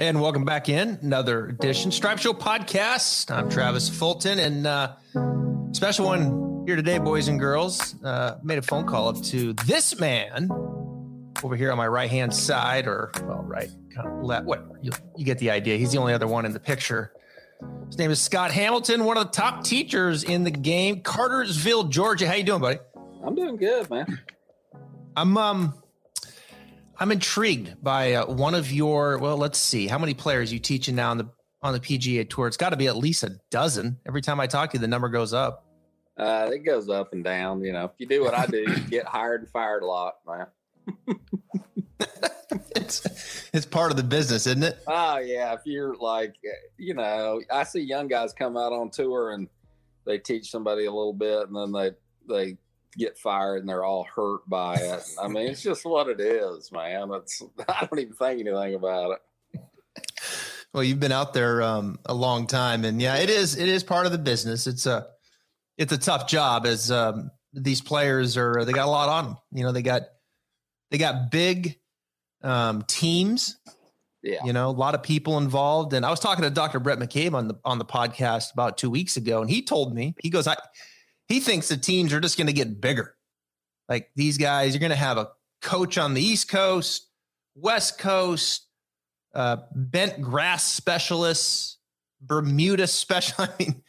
And welcome back in another edition Stripe Show podcast. I'm Travis Fulton, and uh, special one here today, boys and girls. Uh, made a phone call up to this man over here on my right hand side, or well, right, kind of left. What you, you get the idea? He's the only other one in the picture. His name is Scott Hamilton, one of the top teachers in the game, Cartersville, Georgia. How you doing, buddy? I'm doing good, man. I'm um I'm intrigued by uh, one of your. Well, let's see how many players you teaching now on the on the PGA Tour. It's got to be at least a dozen. Every time I talk to you, the number goes up. Uh, it goes up and down. You know, if you do what I do, you get hired and fired a lot, man. it's it's part of the business, isn't it? Oh yeah. If you're like, you know, I see young guys come out on tour and they teach somebody a little bit, and then they they get fired and they're all hurt by it. I mean, it's just what it is, man. It's I don't even think anything about it. Well, you've been out there um, a long time, and yeah, it is it is part of the business. It's a it's a tough job as um, these players are they got a lot on them. You know, they got they got big um, teams. Yeah, you know, a lot of people involved. And I was talking to Dr. Brett McCabe on the on the podcast about two weeks ago, and he told me he goes, I he thinks the teams are just going to get bigger. Like these guys, you're going to have a coach on the East Coast, West Coast, uh, bent grass specialists, Bermuda special. I mean,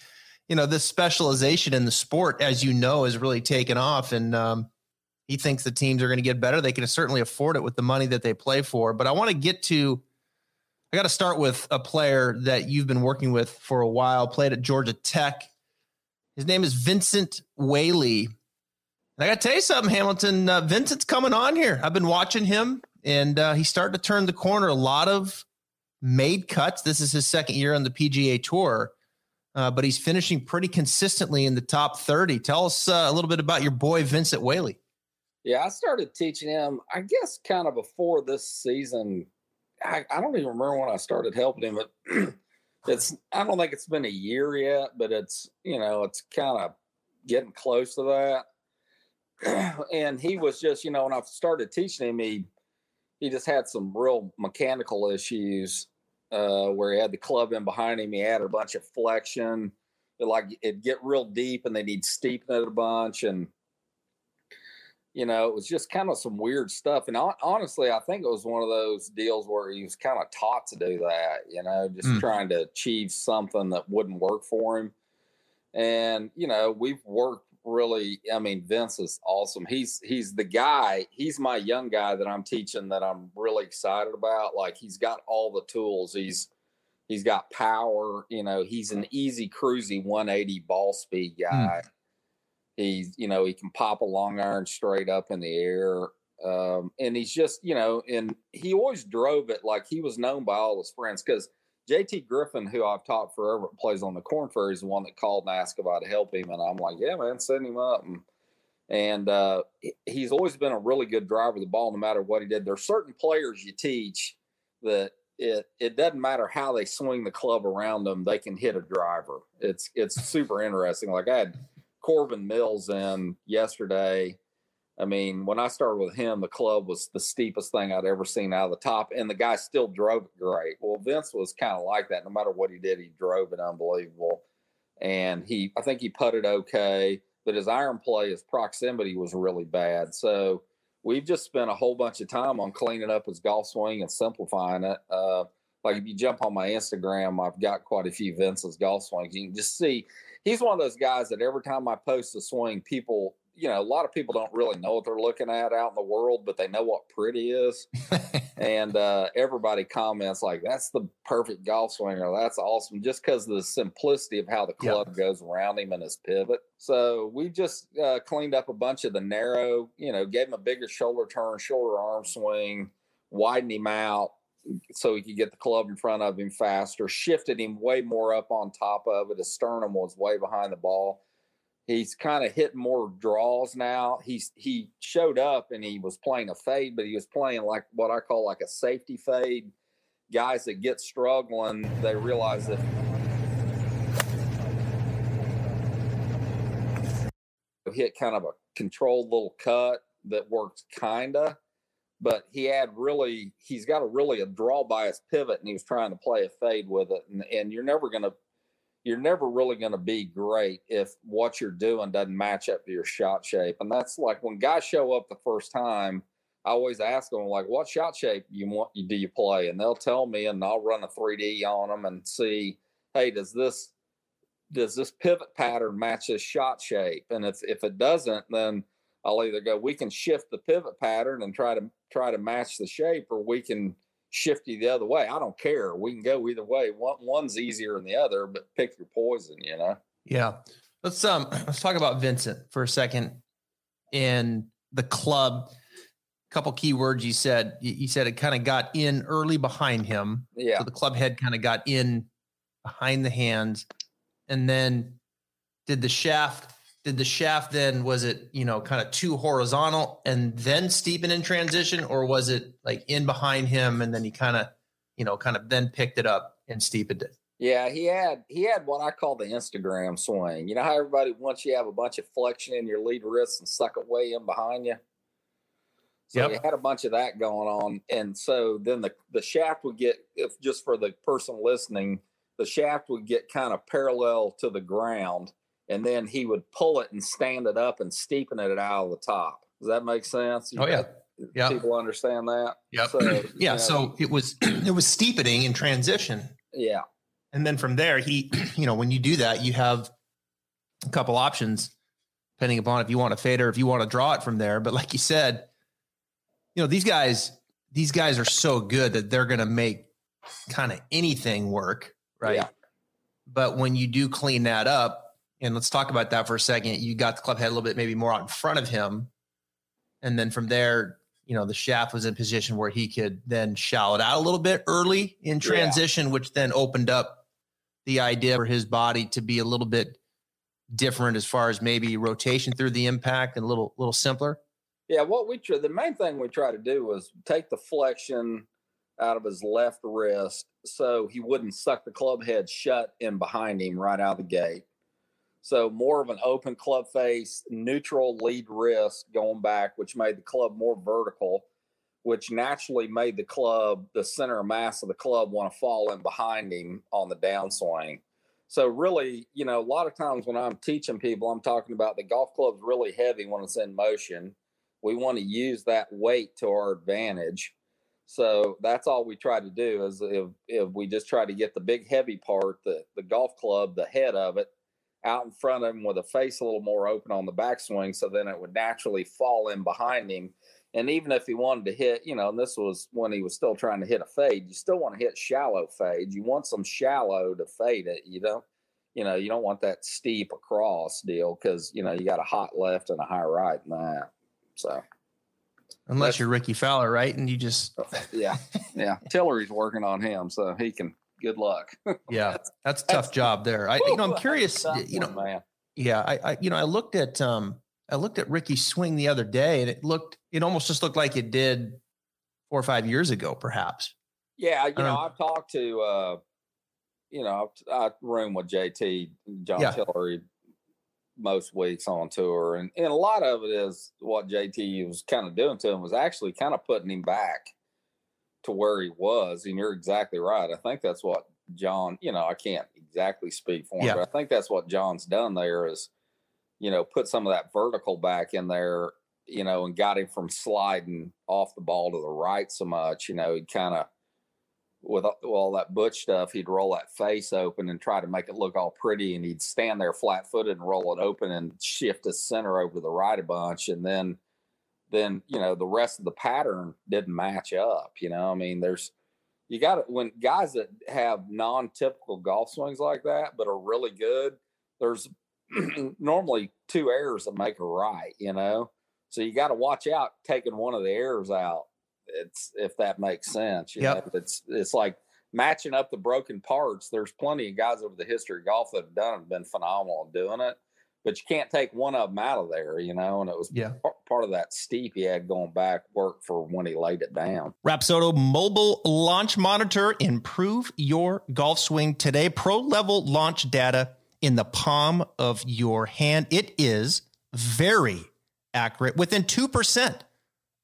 you know, this specialization in the sport, as you know, has really taken off. And um, he thinks the teams are going to get better. They can certainly afford it with the money that they play for. But I want to get to, I got to start with a player that you've been working with for a while, played at Georgia Tech his name is Vincent Whaley. And I got to tell you something, Hamilton. Uh, Vincent's coming on here. I've been watching him, and uh, he's starting to turn the corner. A lot of made cuts. This is his second year on the PGA Tour, uh, but he's finishing pretty consistently in the top 30. Tell us uh, a little bit about your boy, Vincent Whaley. Yeah, I started teaching him, I guess, kind of before this season. I, I don't even remember when I started helping him, but it's I don't think it's been a year yet, but it's you know it's kind of getting close to that. and he was just you know when I started teaching him, he he just had some real mechanical issues uh, where he had the club in behind him. He had a bunch of flexion. It like it'd get real deep, and they need steepen it a bunch, and you know, it was just kind of some weird stuff. And honestly, I think it was one of those deals where he was kind of taught to do that, you know, just mm. trying to achieve something that wouldn't work for him. And, you know, we've worked really, I mean, Vince is awesome. He's, he's the guy, he's my young guy that I'm teaching that I'm really excited about. Like he's got all the tools. He's, he's got power, you know, he's an easy cruisy 180 ball speed hmm. guy. Mm He's, you know, he can pop a long iron straight up in the air. Um, and he's just, you know, and he always drove it like he was known by all his friends because JT Griffin, who I've taught forever, plays on the Korn Ferry, is the one that called and asked if I'd help him. And I'm like, yeah, man, send him up. And, and uh, he's always been a really good driver of the ball, no matter what he did. There's certain players you teach that it it doesn't matter how they swing the club around them, they can hit a driver. It's it's super interesting. Like I had Corbin Mills in yesterday. I mean, when I started with him, the club was the steepest thing I'd ever seen out of the top, and the guy still drove it great. Well, Vince was kind of like that. No matter what he did, he drove it unbelievable. And he, I think he putted okay, but his iron play, his proximity was really bad. So we've just spent a whole bunch of time on cleaning up his golf swing and simplifying it. Uh, like if you jump on my Instagram, I've got quite a few Vince's golf swings. You can just see he's one of those guys that every time I post a swing, people, you know, a lot of people don't really know what they're looking at out in the world, but they know what pretty is. and uh, everybody comments like, that's the perfect golf swing or that's awesome, just because of the simplicity of how the club yep. goes around him and his pivot. So we just uh, cleaned up a bunch of the narrow, you know, gave him a bigger shoulder turn, shorter arm swing, widened him out, so he could get the club in front of him faster, shifted him way more up on top of it. His sternum was way behind the ball. He's kind of hitting more draws now. He's he showed up and he was playing a fade, but he was playing like what I call like a safety fade. Guys that get struggling, they realize that hit kind of a controlled little cut that works kinda but he had really he's got a really a draw his pivot and he was trying to play a fade with it. And, and you're never going to you're never really going to be great if what you're doing doesn't match up to your shot shape. And that's like when guys show up the first time i always ask them like what shot shape you want do you play? And they'll tell me and i'll run a 3d on them and see hey does this does this pivot pattern match this shot shape? And if if it doesn't then I'll either go, we can shift the pivot pattern and try to try to match the shape, or we can shift you the other way. I don't care. We can go either way. One one's easier than the other, but pick your poison, you know. Yeah. Let's um let's talk about Vincent for a second. In the club, a couple key words you said. You said it kind of got in early behind him. Yeah. So the club head kind of got in behind the hands. And then did the shaft did the shaft then was it you know kind of too horizontal and then steepen in transition or was it like in behind him and then he kind of you know kind of then picked it up and steepened it? Yeah he had he had what i call the instagram swing. You know how everybody once you have a bunch of flexion in your lead wrist and suck it way in behind you? So yep. he had a bunch of that going on and so then the the shaft would get if just for the person listening the shaft would get kind of parallel to the ground and then he would pull it and stand it up and steepen it out of the top. Does that make sense? You oh yeah. Yeah. People understand that. Yeah. So, yeah. Know, so it was it was steepening in transition. Yeah. And then from there, he, you know, when you do that, you have a couple options depending upon if you want to fade or if you want to draw it from there. But like you said, you know, these guys, these guys are so good that they're gonna make kind of anything work, right? Yeah. But when you do clean that up, and let's talk about that for a second. You got the club head a little bit maybe more out in front of him. And then from there, you know, the shaft was in position where he could then shallow it out a little bit early in transition, yeah. which then opened up the idea for his body to be a little bit different as far as maybe rotation through the impact and a little little simpler. Yeah, what we try the main thing we try to do was take the flexion out of his left wrist so he wouldn't suck the club head shut in behind him right out of the gate. So more of an open club face, neutral lead wrist going back, which made the club more vertical, which naturally made the club, the center of mass of the club, want to fall in behind him on the downswing. So really, you know, a lot of times when I'm teaching people, I'm talking about the golf club's really heavy when it's in motion. We want to use that weight to our advantage. So that's all we try to do is if, if we just try to get the big heavy part, the, the golf club, the head of it, out in front of him with a face a little more open on the backswing, so then it would naturally fall in behind him. And even if he wanted to hit, you know, and this was when he was still trying to hit a fade, you still want to hit shallow fade. You want some shallow to fade it. You don't, you know, you don't want that steep across deal because you know you got a hot left and a high right in that. So unless you're Rickie Fowler, right? And you just oh, yeah, yeah. Tillery's working on him, so he can good luck. yeah, that's a tough that's, job there. I, you know, I'm curious. You know, one. Yeah, I, I, you know, I looked at, um, I looked at Rickie's swing the other day, and it looked, it almost just looked like it did four or five years ago, perhaps. Yeah, you know, I've talked to, uh, you know, I room with JT John yeah. Tillery most weeks on tour, and and a lot of it is what JT was kind of doing to him was actually kind of putting him back to where he was. And you're exactly right. I think that's what John, you know, I can't exactly speak for him, yeah. but I think that's what John's done there is, you know, put some of that vertical back in there, you know, and got him from sliding off the ball to the right so much. You know, he kind of, with all that butch stuff, he'd roll that face open and try to make it look all pretty, and he'd stand there flat footed and roll it open and shift his center over to the right a bunch, and then then you know the rest of the pattern didn't match up. You know, I mean, there's you got to when guys that have non-typical golf swings like that, but are really good. There's normally two errors that make a right. You know, so you got to watch out taking one of the errors out. It's if that makes sense. You yep. know, it's it's like matching up the broken parts. There's plenty of guys over the history of golf that have done have been phenomenal doing it but you can't take one of them out of there, you know. And it was yeah. part of that steep he had going back work for when he laid it down. Rapsodo mobile launch monitor. Improve your golf swing today. Pro level launch data in the palm of your hand. It is very accurate, within two percent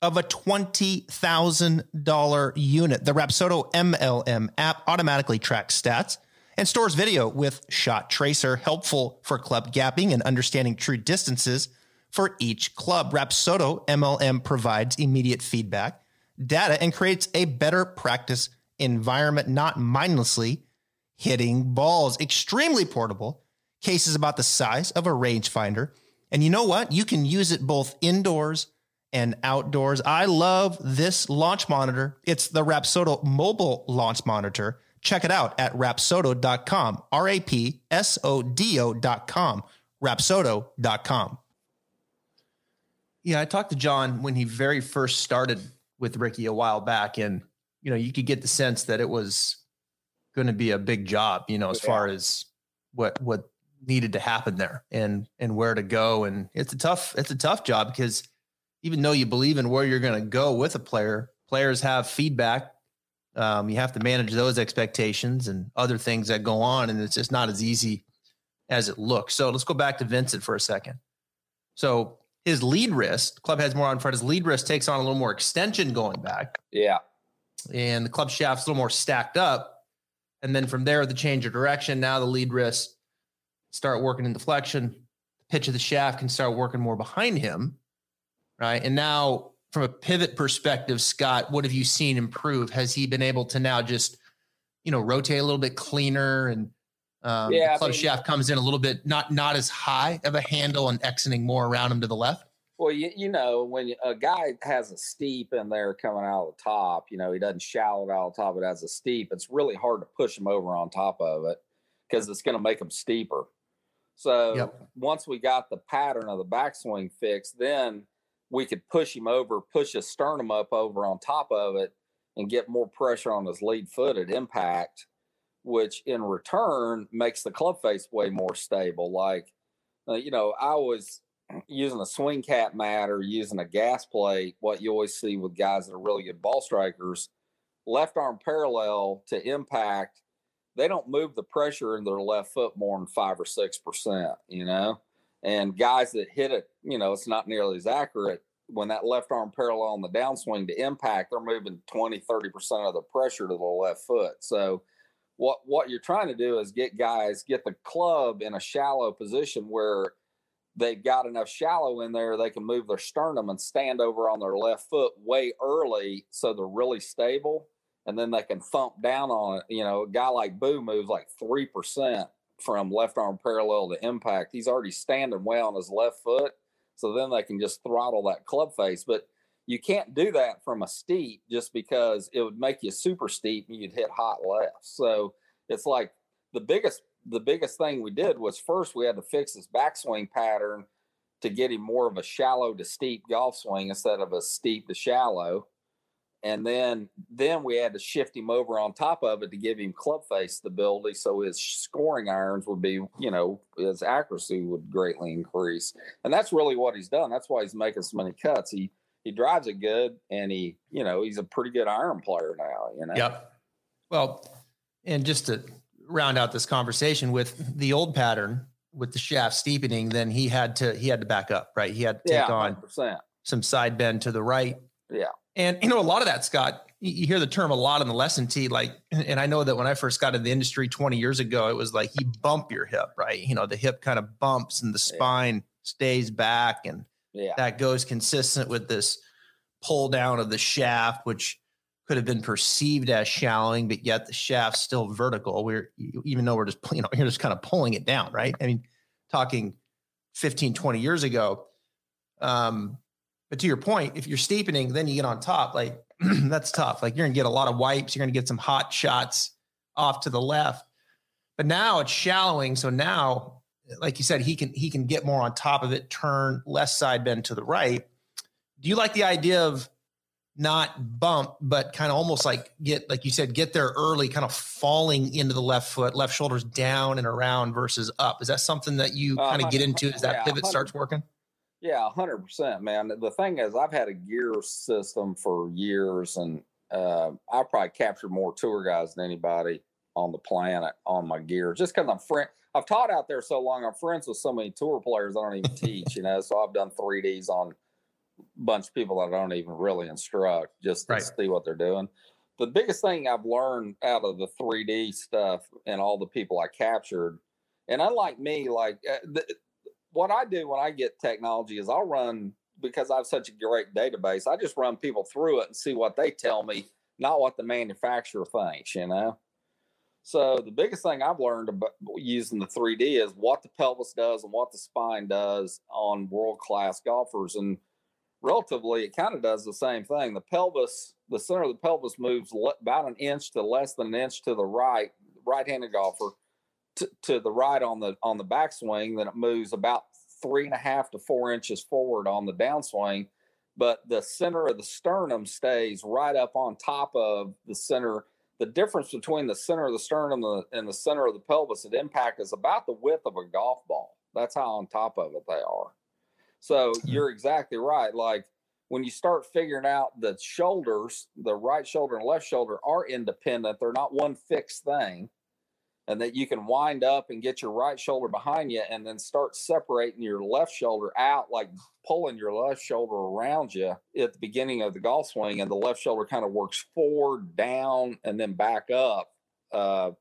of a $20,000 unit. The Rapsodo MLM app automatically tracks stats and stores video with Shot Tracer, helpful for club gapping and understanding true distances for each club. Rapsodo MLM provides immediate feedback, data, and creates a better practice environment, not mindlessly hitting balls. Extremely portable, cases about the size of a rangefinder. And you know what? You can use it both indoors and outdoors. I love this launch monitor. It's the Rapsodo mobile launch monitor. Check it out at rapsodo.com, R A P S O D O.com, rapsodo.com. Yeah, I talked to John when he very first started with Rickie a while back, and you know, you could get the sense that it was going to be a big job, you know, as yeah. far as what what needed to happen there and and where to go. And it's a tough, it's a tough job because even though you believe in where you're going to go with a player, players have feedback. Um, you have to manage those expectations and other things that go on, and it's just not as easy as it looks. So let's go back to Vincent for a second. So his lead wrist, club has more on front. His lead wrist takes on a little more extension going back. Yeah. And the club shaft's a little more stacked up. And then from there, the change of direction. Now the lead wrist start working in deflection. The pitch of the shaft can start working more behind him right? And now, from a pivot perspective, Scott, what have you seen improve? Has he been able to now just, you know, rotate a little bit cleaner and um, yeah, the club I mean, shaft comes in a little bit not not as high of a handle and exiting more around him to the left? Well, you, you know, when a guy has a steep in there coming out of the top, you know, he doesn't shallow it out the top, it has a steep. It's really hard to push him over on top of it because it's going to make him steeper. So yep. once we got the pattern of the backswing fixed, then we could push him over, push his sternum up over on top of it, and get more pressure on his lead foot at impact, which in return makes the club face way more stable. Like, uh, you know, I was using a swing cap mat or using a gas plate. What you always see with guys that are really good ball strikers, left arm parallel to impact, they don't move the pressure in their left foot more than five or six percent. You know and guys that hit it, you know, it's not nearly as accurate. When that left arm parallel on the downswing to impact, they're moving 20, 30% of the pressure to the left foot. So what what you're trying to do is get guys, get the club in a shallow position where they've got enough shallow in there they can move their sternum and stand over on their left foot way early so they're really stable and then they can thump down on it. You know, a guy like Boo moves like three percent from left arm parallel to impact. He's already standing well on his left foot. So then they can just throttle that club face. But you can't do that from a steep just because it would make you super steep and you'd hit hot left. So it's like the biggest the biggest thing we did was first we had to fix his backswing pattern to get him more of a shallow to steep golf swing instead of a steep to shallow and then then we had to shift him over on top of it to give him club face stability so his scoring irons would be you know his accuracy would greatly increase. And that's really what he's done. That's why he's making so many cuts. He he drives it good and he you know he's a pretty good iron player now you know? Yep. Well and just to round out this conversation with the old pattern with the shaft steepening then he had to he had to back up right? He had to take yeah, on some side bend to the right. Yeah and you know, a lot of that, Scott, you hear the term a lot in the lesson tee, Like, and I know that when I first got in the industry 20 years ago, it was like you bump your hip, right? You know, the hip kind of bumps and the spine yeah. stays back, and yeah. that goes consistent with this pull down of the shaft, which could have been perceived as shallowing, but yet the shaft's still vertical. We're even though we're just you know you're just kind of pulling it down, right? I mean, talking 15, 20 years ago, um, but to your point, if you're steepening, then you get on top, like that's tough. Like you're gonna get a lot of wipes, you're gonna get some hot shots off to the left. But now it's shallowing. So now, like you said, he can he can get more on top of it, turn left side bend to the right. Do you like the idea of not bump, but kind of almost like get, like you said, get there early, kind of falling into the left foot, left shoulders down and around versus up. Is that something that you uh, kind of get into as that yeah, pivot starts working? Yeah, hundred percent, man. The thing is, I've had a gear system for years, and uh, I probably captured more tour guys than anybody on the planet on my gear. Just because I'm friend, I've taught out there so long. I'm friends with so many tour players I don't even teach, you know. So I've done 3ds on a bunch of people that I don't even really instruct just to Right. see what they're doing. The biggest thing I've learned out of the 3D stuff and all the people I captured, and unlike me, like uh, the, what I do when I get technology is I'll run because I have such a great database. I just run people through it and see what they tell me, not what the manufacturer thinks. You know. So the biggest thing I've learned about using the 3D is what the pelvis does and what the spine does on world class golfers, and relatively, it kind of does the same thing. The pelvis, the center of the pelvis moves about an inch to less than an inch to the right, right-handed golfer, to, to the right on the on the backswing. Then it moves about three and a half to four inches forward on the downswing, but the center of the sternum stays right up on top of the center. The difference between the center of the sternum and the, and the center of the pelvis at impact is about the width of a golf ball. That's how on top of it they are. So hmm. you're exactly right. Like when you start figuring out the shoulders, the right shoulder and left shoulder are independent, they're not one fixed thing, and that you can wind up and get your right shoulder behind you and then start separating your left shoulder out, like pulling your left shoulder around you at the beginning of the golf swing, and the left shoulder kind of works forward, down, and then back up. Uh,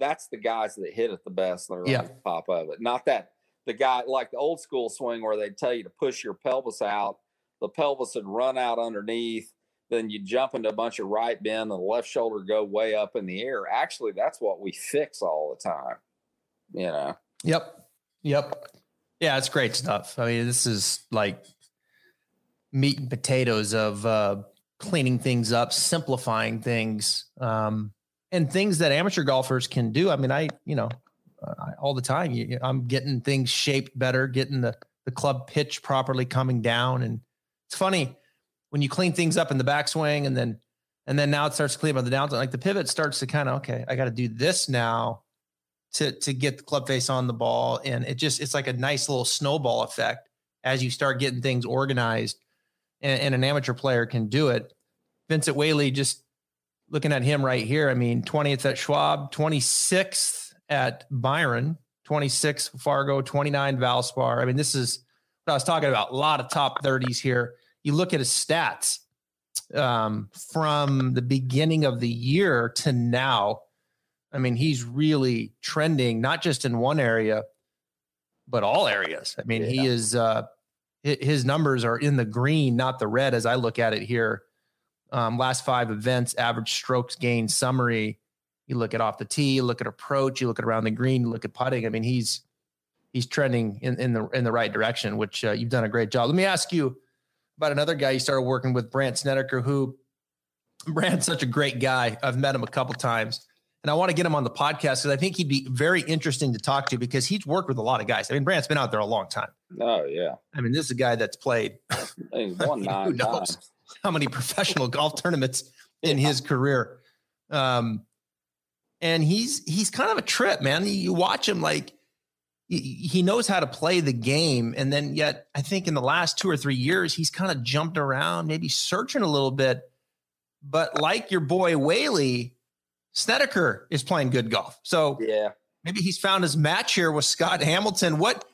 that's the guys that hit it the best. They're Yeah. on top of it. Not that the guy like the old school swing where they tell you to push your pelvis out, the pelvis would run out underneath, then you jump into a bunch of right bend and the left shoulder go way up in the air. Actually, that's what we fix all the time. You know. Yep. Yep. Yeah, it's great stuff. I mean, this is like meat and potatoes of uh, cleaning things up, simplifying things, um, and things that amateur golfers can do. I mean, I, you know, all the time, you, I'm getting things shaped better, getting the, the club pitch properly coming down. And it's funny when you clean things up in the backswing and then, and then now it starts to clean up on the downswing. Like the pivot starts to kind of, okay, I got to do this now to to get the club face on the ball. And it just it's like a nice little snowball effect as you start getting things organized and, and an amateur player can do it. Vincent whaley just looking at him right here i mean 20th at schwab 26th at byron 26 fargo 29 valspar. I mean this is what i was talking about a lot of top 30s here you look at his stats um, from the beginning of the year to now I mean, he's really trending not just in one area, but all areas. I mean, he is uh his numbers are in the green, not the red as I look at it here. Um, last five events, average strokes gained summary. You look at off the tee, you look at approach, you look at around the green, you look at putting. I mean, he's he's trending in, in the in the right direction, which uh, you've done a great job. Let me ask you about another guy you started working with, Brandt Snedeker, who Brandt's such a great guy. I've met him a couple times and I want to get him on the podcast because I think he'd be very interesting to talk to because he's worked with a lot of guys. I mean, Brant's been out there a long time. Oh yeah. I mean, this is a guy that's played He won Who nine knows? times. how many professional golf tournaments in his career. Um, and he's he's kind of a trip, man. You watch him like he- knows how to play the game, and then yet I think in the last two or three years he's kind of jumped around, maybe searching a little bit. But like your boy Whaley, Snedeker is playing good golf. So Yeah. maybe he's found his match here with Scott Hamilton. What?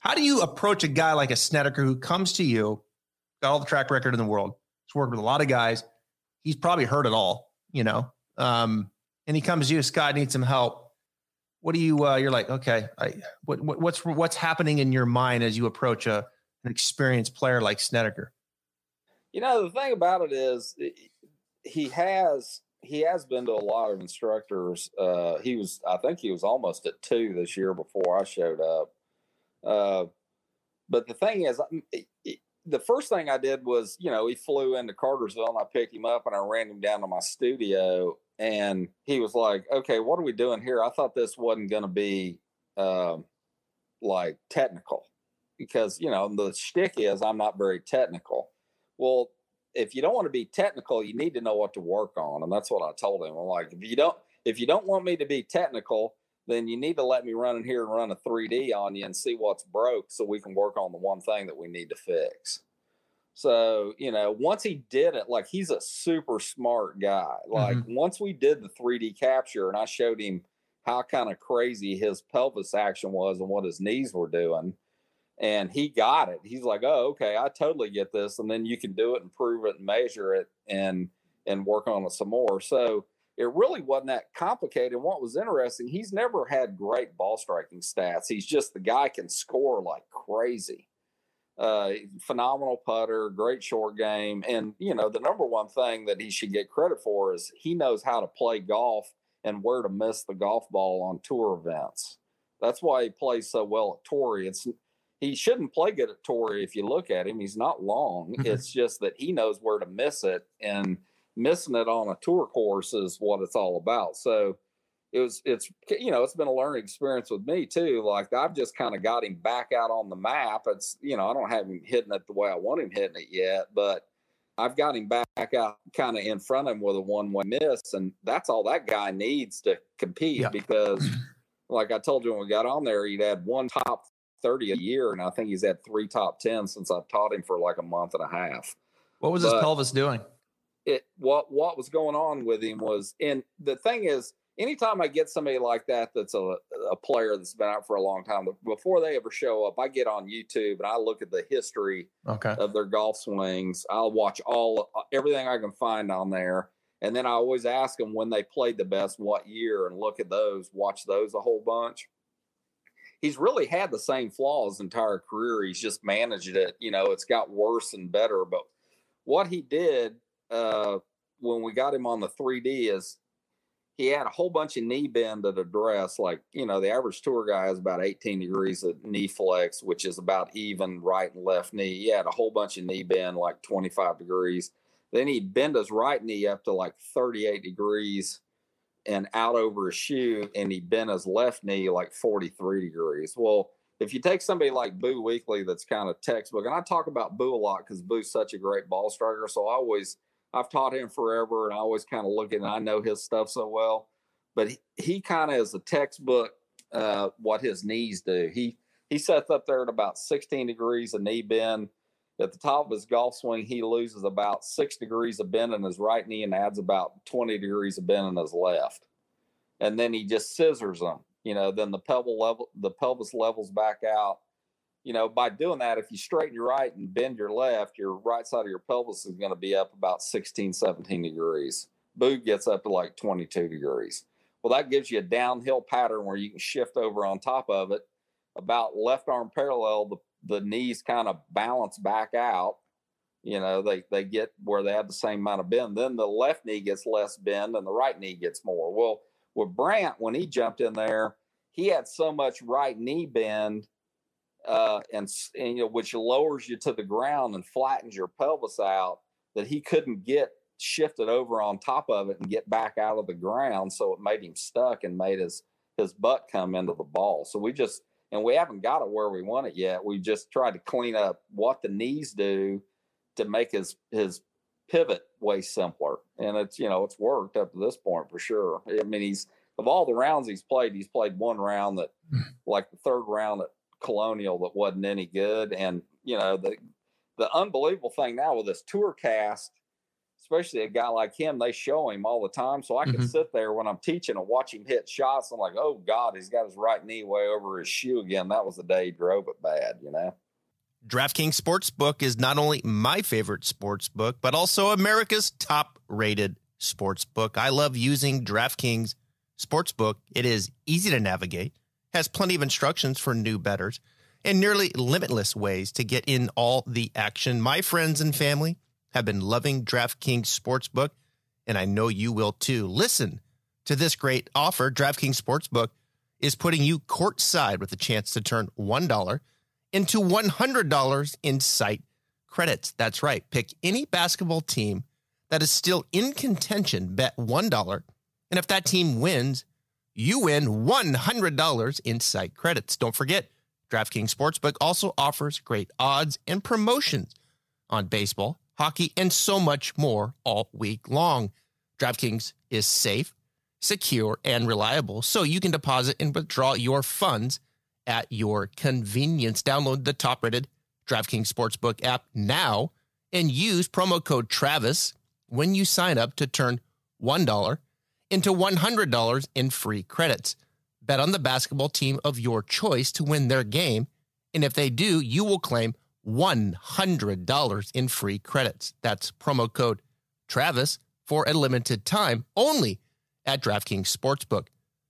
How do you approach a guy like a Snedeker who comes to you, got all the track record in the world, he's worked with a lot of guys, he's probably heard it all, you know, um, and he comes to you, Scott needs some help. What do you? Uh, you're like, okay, I, what, what what's what's happening in your mind as you approach a an experienced player like Snedeker? You know, the thing about it is he has he has been to a lot of instructors. Uh, he was, I think, he was almost at two this year before I showed up. Uh, but the thing is, i- the first thing I did was, you know, he flew into Cartersville and I picked him up and I ran him down to my studio. And he was like, okay, what are we doing here? I thought this wasn't going to be um, like technical because, you know, the shtick is I'm not very technical. Well, if you don't want to be technical, you need to know what to work on. And that's what I told him. I'm like, if you don't, if you don't want me to be technical, then you need to let me run in here and run a 3D on you and see what's broke so we can work on the one thing that we need to fix. So, you know, once he did it, like he's a super smart guy. Like mm-hmm. once we did the 3D capture and I showed him how kind of crazy his pelvis action was and what his knees were doing, and he got it. He's like, "Oh, okay, I totally get this." And then you can do it and prove it and measure it and and work on it some more. So it really wasn't that complicated. What was interesting, he's never had great ball striking stats. He's just the guy can score like crazy. Uh, phenomenal putter, great short game, and you know the number one thing that he should get credit for is he knows how to play golf and where to miss the golf ball on tour events. That's why he plays so well at Torrey. It's he shouldn't play good at Torrey if you look at him. He's not long. Mm-hmm. It's just that he knows where to miss it, and missing it on a tour course is what it's all about. So it was it's you know it's been a learning experience with me too like i've just kind of got him back out on the map it's you know i don't have him hitting it the way i want him hitting it yet but i've got him back out kind of in front of him with a one-way miss and that's all that guy needs to compete yeah. because like i told you when we got on there he'd had one top 30 a year and i think he's had three top 10 since i've taught him for like a month and a half what was but his pelvis doing it what what was going on with him was and the thing is anytime I get somebody like that that's a, a player that's been out for a long time, before they ever show up, I get on YouTube and I look at the history okay. of their golf swings. I'll watch all uh, everything I can find on there. And then I always ask them when they played the best, what year, and look at those, watch those a whole bunch. He's really had the same flaws entire career. He's just managed it. You know, it's got worse and better. But what he did uh, when we got him on the 3D is he had a whole bunch of knee bend at address. Like, you know, the average tour guy has about 18 degrees of knee flex, which is about even right and left knee. He had a whole bunch of knee bend, like 25 degrees. Then he'd bend his right knee up to like 38 degrees and out over his shoe, and he bent his left knee like 43 degrees. Well, if you take somebody like Boo Weekly, that's kind of textbook, and I talk about Boo a lot because Boo's such a great ball striker. So I always – I've taught him forever, and I always kind of look at. And I know his stuff so well, but he, he kind of is a textbook. Uh, what his knees do. He he sets up there at about 16 degrees of knee bend. At the top of his golf swing, he loses about six degrees of bend in his right knee and adds about 20 degrees of bend in his left. And then he just scissors them. You know, then the pelvis level the pelvis levels back out you know, by doing that, if you straighten your right and bend your left, your right side of your pelvis is going to be up about 16, 17 degrees. Boo gets up to like 22 degrees. Well, that gives you a downhill pattern where you can shift over on top of it. About left arm parallel, the, the knees kind of balance back out. You know, they, they get where they have the same amount of bend. Then the left knee gets less bend and the right knee gets more. Well, with Brandt, when he jumped in there, he had so much right knee bend uh, and, and, you know, which lowers you to the ground and flattens your pelvis out, that he couldn't get shifted over on top of it and get back out of the ground. So it made him stuck and made his his butt come into the ball. So we just and we haven't got it where we want it yet. We just tried to clean up what the knees do to make his his pivot way simpler. And it's you know it's worked up to this point for sure. I mean he's of all the rounds he's played, he's played one round that hmm. like the third round that Colonial that wasn't any good. And you know the the unbelievable thing now with this tour cast, especially a guy like him, they show him all the time. So I can mm-hmm. sit there when I'm teaching and watch him hit shots. I'm like, oh God, he's got his right knee way over his shoe again. That was the day he drove it bad, you know. DraftKings Sportsbook is not only my favorite sports book, but also America's top rated sports book. I love using DraftKings Sportsbook. It is easy to navigate has plenty of instructions for new bettors and nearly limitless ways to get in all the action. My friends and family have been loving DraftKings Sportsbook, and I know you will too. Listen to this great offer. DraftKings Sportsbook is putting you courtside with a chance to turn $1 into $100 in site credits. That's right. Pick any basketball team that is still in contention, bet $1. And if that team wins, you win $100 in site credits. Don't forget, DraftKings Sportsbook also offers great odds and promotions on baseball, hockey, and so much more all week long. DraftKings is safe, secure, and reliable, so you can deposit and withdraw your funds at your convenience. Download the top rated DraftKings Sportsbook app now and use promo code TRAVIS when you sign up to turn $1 into $100 in free credits. Bet on the basketball team of your choice to win their game And if they do, you will claim $100 in free credits. That's promo code Travis for a limited time only at DraftKings Sportsbook.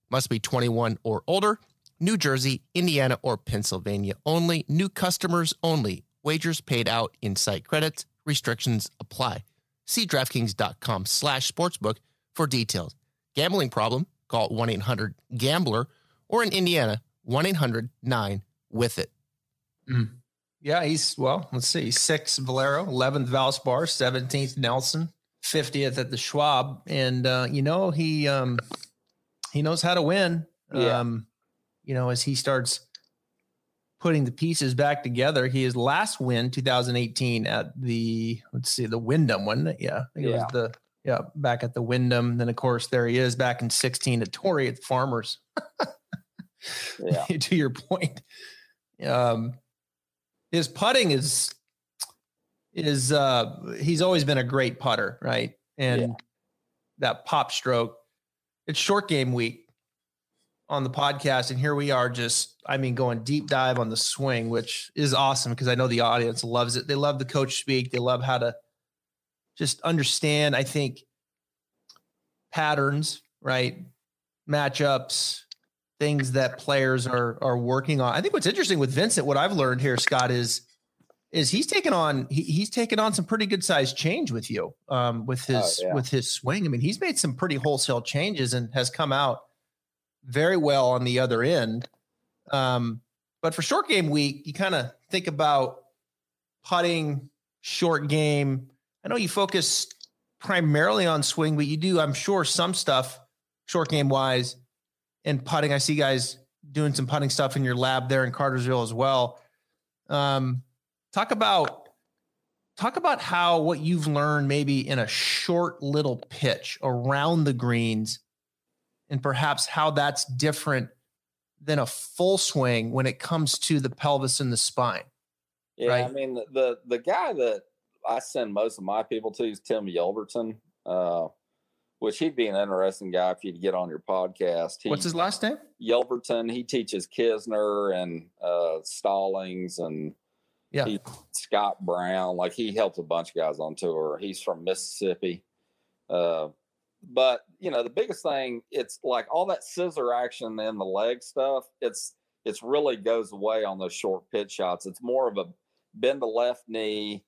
Must be 21 or older. New Jersey, Indiana, or Pennsylvania only. New customers only. Wagers paid out in site credits. Restrictions apply. See DraftKings.com slash sportsbook for details. Gambling problem? Call 1-800-GAMBLER or in Indiana, 1-800-9-WITH-IT. Mm. Yeah, he's, well, let's see, 6th Valero, 11th Valspar, 17th Nelson, 50th at the Schwab. And, uh, you know, he, um, he knows how to win. Yeah. Um, you know, as he starts putting the pieces back together, he his last win, 2018 at the, let's see, the Wyndham one. Yeah. I think it Yeah. was the, yeah, back at the Wyndham. Then, of course, there he is back in 16 at Torrey at the Farmers. Yeah. to your point. Um, his putting is is uh he's always been a great putter, right? And Yeah. that pop stroke. It's short game week on the podcast, and here we are just, I mean, going deep dive on the swing, which is awesome because I know the audience loves it. They love the coach speak, they love how to just understand, I think, patterns, right? Matchups, things that players are are working on. I think what's interesting with Vincent, what I've learned here, Scott, is is he's taken on he, he's taken on some pretty good sized change with you um, with his yeah. with his swing. I mean, he's made some pretty wholesale changes and has come out very well on the other end. Um, but for short game week, you kind of think about putting, short game. I know you focus primarily on swing, but you do, I'm sure, some stuff short game wise and putting. I see guys doing some putting stuff in your lab there in Cartersville as well. Um, talk about talk about how what you've learned maybe in a short little pitch around the greens and perhaps how that's different than a full swing when it comes to the pelvis and the spine. Yeah, I mean the, the the guy that I send most of my people to is Tim Yelverton, uh, which he'd be an interesting guy if you'd get on your podcast. He, What's his last name? Yelverton? He teaches Kisner and uh, Stallings and Yeah. he, Scott Brown. Like he helps a bunch of guys on tour. He's from Mississippi. Uh, but you know the biggest thing it's like all that scissor action and the leg stuff it's it's really goes away on those short pitch shots it's more of a bend the left knee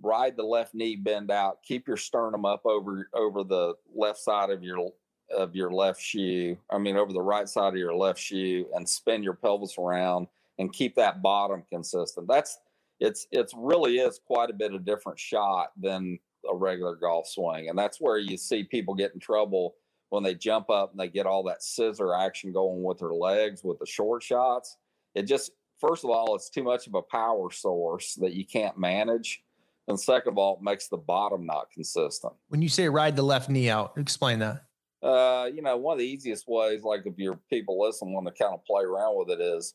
ride the left knee bend out keep your sternum up over over the left side of your of your left shoe i mean over the right side of your left shoe and spin your pelvis around and keep that bottom consistent that's it's it's really is quite a bit of different shot than a regular golf swing. And that's where you see people get in trouble when they jump up and they get all that scissor action going with their legs with the short shots. It just, first of all, it's too much of a power source that you can't manage. And second of all, it makes the bottom not consistent. When you say ride the left knee out, explain that. Uh, you know, one of the easiest ways, like if your people listen, want to kind of play around with it is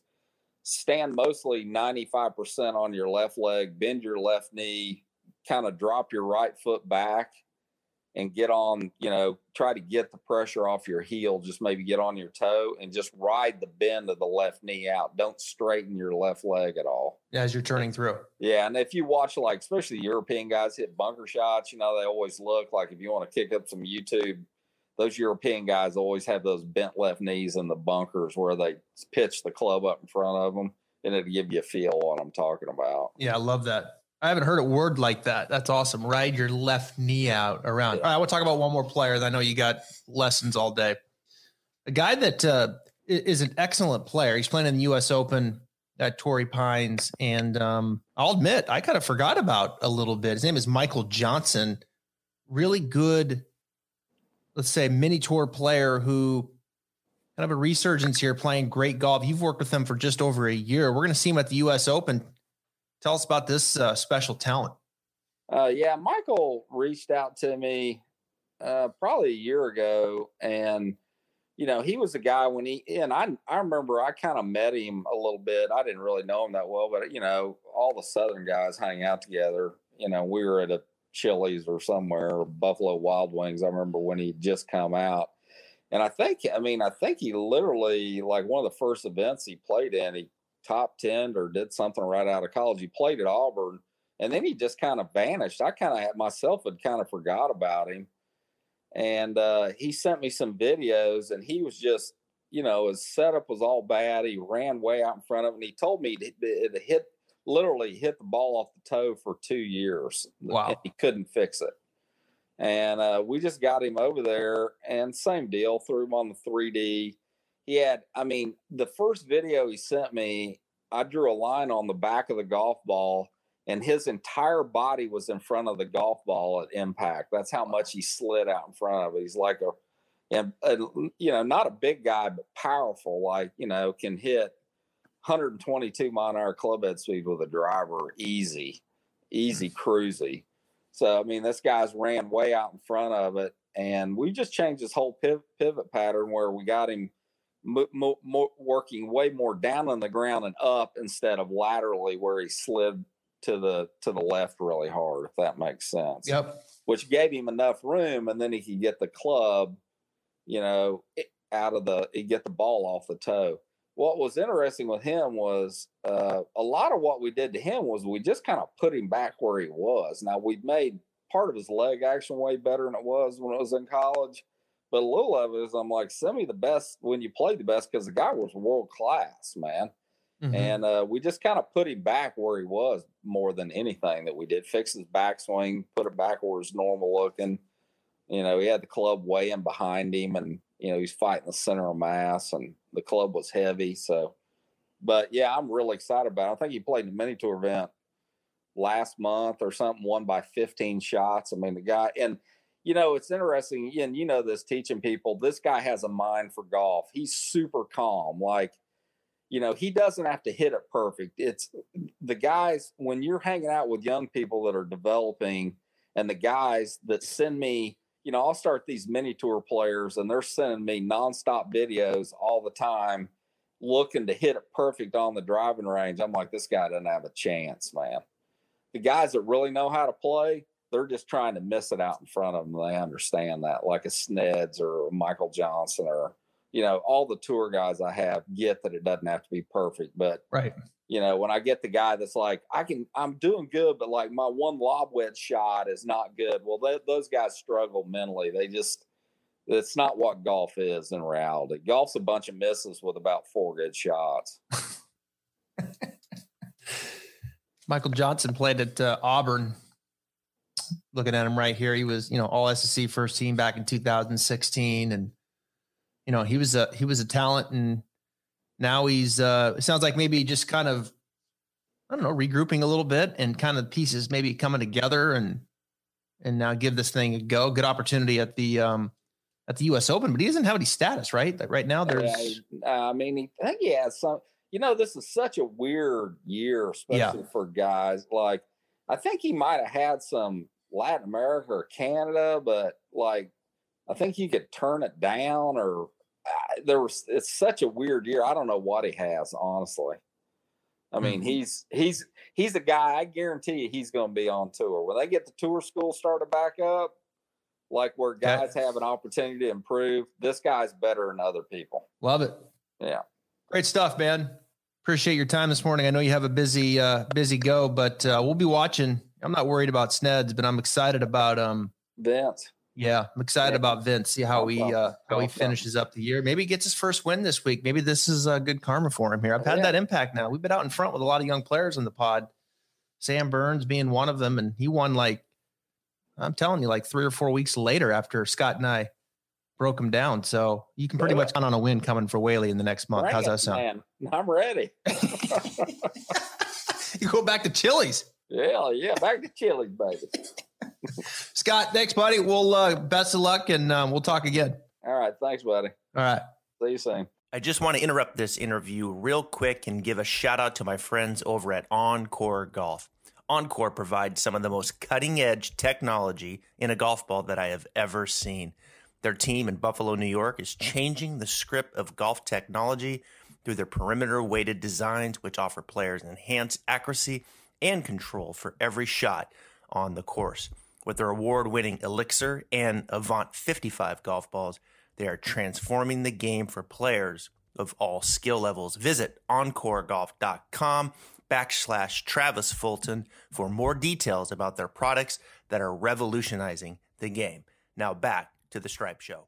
stand mostly 95% on your left leg, bend your left knee, kind of drop your right foot back and get on, you know, try to get the pressure off your heel, just maybe get on your toe and just ride the bend of the left knee out. Don't straighten your left leg at all. As you're turning through. Yeah, and if you watch like especially the European guys hit bunker shots, you know, they always look like if you want to kick up some YouTube, those European guys always have those bent left knees in the bunkers where they pitch the club up in front of them, and it'll give you a feel what I'm talking about. Yeah, I love that. I haven't heard a word like that. That's awesome. Ride your left knee out around. All right, I want to talk about one more player. I know you got lessons all day. A guy that uh, is an excellent player. He's playing in the U.S. Open at Torrey Pines, and um, I'll admit I kind of forgot about a little bit. His name is Michael Johnson. Really good, let's say, mini tour player who kind of a resurgence here, playing great golf. You've worked with him for just over a year. We're going to see him at the U.S. Open. Tell us about this uh, special talent. Uh, yeah, Michael reached out to me uh, probably a year ago, and you know he was a guy when he and I I remember I kind of met him a little bit. I didn't really know him that well, but you know all the Southern guys hang out together. You know we were at a Chili's or somewhere, or Buffalo Wild Wings. I remember when he just come out, and I think I mean I think he literally like one of the first events he played in, he top 10 or did something right out of college. He played at Auburn and then he just kind of vanished. I kind of myself had kind of forgot about him. And uh, he sent me some videos and he was just, you know, his setup was all bad. He ran way out in front of him. And he told me it hit literally hit the ball off the toe for two years. Wow. he couldn't fix it. And uh, we just got him over there and same deal, threw him on the 3D. He had, I mean, the first video he sent me, I drew a line on the back of the golf ball and his entire body was in front of the golf ball at impact. That's how much he slid out in front of it. He's like a, and, and mm, you know, not a big guy, but powerful. Like you know, can hit 122 mile an hour club head speed with a driver, easy, easy cruisy. So I mean, this guy's ran way out in front of it, and we just changed his whole pivot, pivot pattern where we got him mo- mo- working way more down on the ground and up instead of laterally where he slid to the to the left really hard, if that makes sense. Yep. Which gave him enough room, and then he could get the club, you know, out of the he get the ball off the toe. What was interesting with him was uh, a lot of what we did to him was we just kind of put him back where he was. Now we made part of his leg action way better than it was when it was in college, but a little of it is I'm like, send me the best when you played the best because the guy was world class, man. Mm-hmm. And uh, we just kind of put him back where he was more than anything that we did. Fix his backswing, put it back where it's normal looking. You know, he had the club way in behind him, and you know he's fighting the center of mass, and the club was heavy. So, but yeah, I'm really excited about. it. I think he played in the mini tour event last month or something, won by 15 shots. I mean, the guy and you know it's interesting, and you know this teaching people. This guy has a mind for golf. He's super calm, like you know, he doesn't have to hit it perfect. It's the guys when you're hanging out with young people that are developing and the guys that send me, you know, I'll start these mini tour players and they're sending me nonstop videos all the time looking to hit it perfect on the driving range. I'm like, this guy doesn't have a chance, man. The guys that really know how to play, they're just trying to miss it out in front of them. They understand that, like a Sneds or a Michael Johnson or you know, all the tour guys I have get that it doesn't have to be perfect. But right, you know, when I get the guy that's like, I can, I'm doing good, but like my one lob wedge shot is not good. Well, they, those guys struggle mentally. They just, it's not what golf is in reality. Golf's a bunch of misses with about four good shots. Michael Johnson played at uh, Auburn. Looking at him right here, he was, you know, all SEC first team back in 2016 and you know, he was a he was a talent, and now he's. uh It sounds like maybe just kind of, I don't know, regrouping a little bit, and kind of pieces maybe coming together, and and now give this thing a go. Good opportunity at the um at the U.S. Open, but he doesn't have any status, right? Like right now, there's. I mean, I think he has some. You know, this is such a weird year, especially yeah. for guys. Like, I think he might have had some Latin America or Canada, but like, I think he could turn it down or there was it's such a weird year. I don't know what he has, honestly. I mean, mm-hmm. he's he's he's a guy. I guarantee you, he's going to be on tour when they get the tour school started back up. Like where guys have an opportunity to improve. This guy's better than other people. Love it. Yeah, great stuff, man. Appreciate your time this morning. I know you have a busy uh, busy go, but uh, we'll be watching. I'm not worried about Sneds, but I'm excited about um Vince. Yeah, I'm excited yeah. about Vince. See how he uh, how he finishes up the year. Maybe he gets his first win this week. Maybe this is a good karma for him here. I've had yeah. that impact now. We've been out in front with a lot of young players in the pod. Sam Burns being one of them, and he won like I'm telling you, like three or four weeks later after Scott and I broke him down. So you can pretty much count on a win coming for Whaley in the next month. How's that sound? Man, I'm ready. you go back to Chili's. Yeah, yeah, back to Chili's, baby. Scott, thanks, buddy. We'll uh, best of luck, and um, we'll talk again. All right, thanks, buddy. All right, see you soon. I just want to interrupt this interview real quick and give a shout out to my friends over at OnCore Golf. Encore provides some of the most cutting edge technology in a golf ball that I have ever seen. Their team in Buffalo, New York is changing the script of golf technology through their perimeter weighted designs, which offer players enhanced accuracy and control for every shot on the course. With their award winning Elixir and Avant 55 golf balls, they are transforming the game for players of all skill levels. Visit oncoregolf.com backslash Travis Fulton for more details about their products that are revolutionizing the game. Now back to the Stripe Show.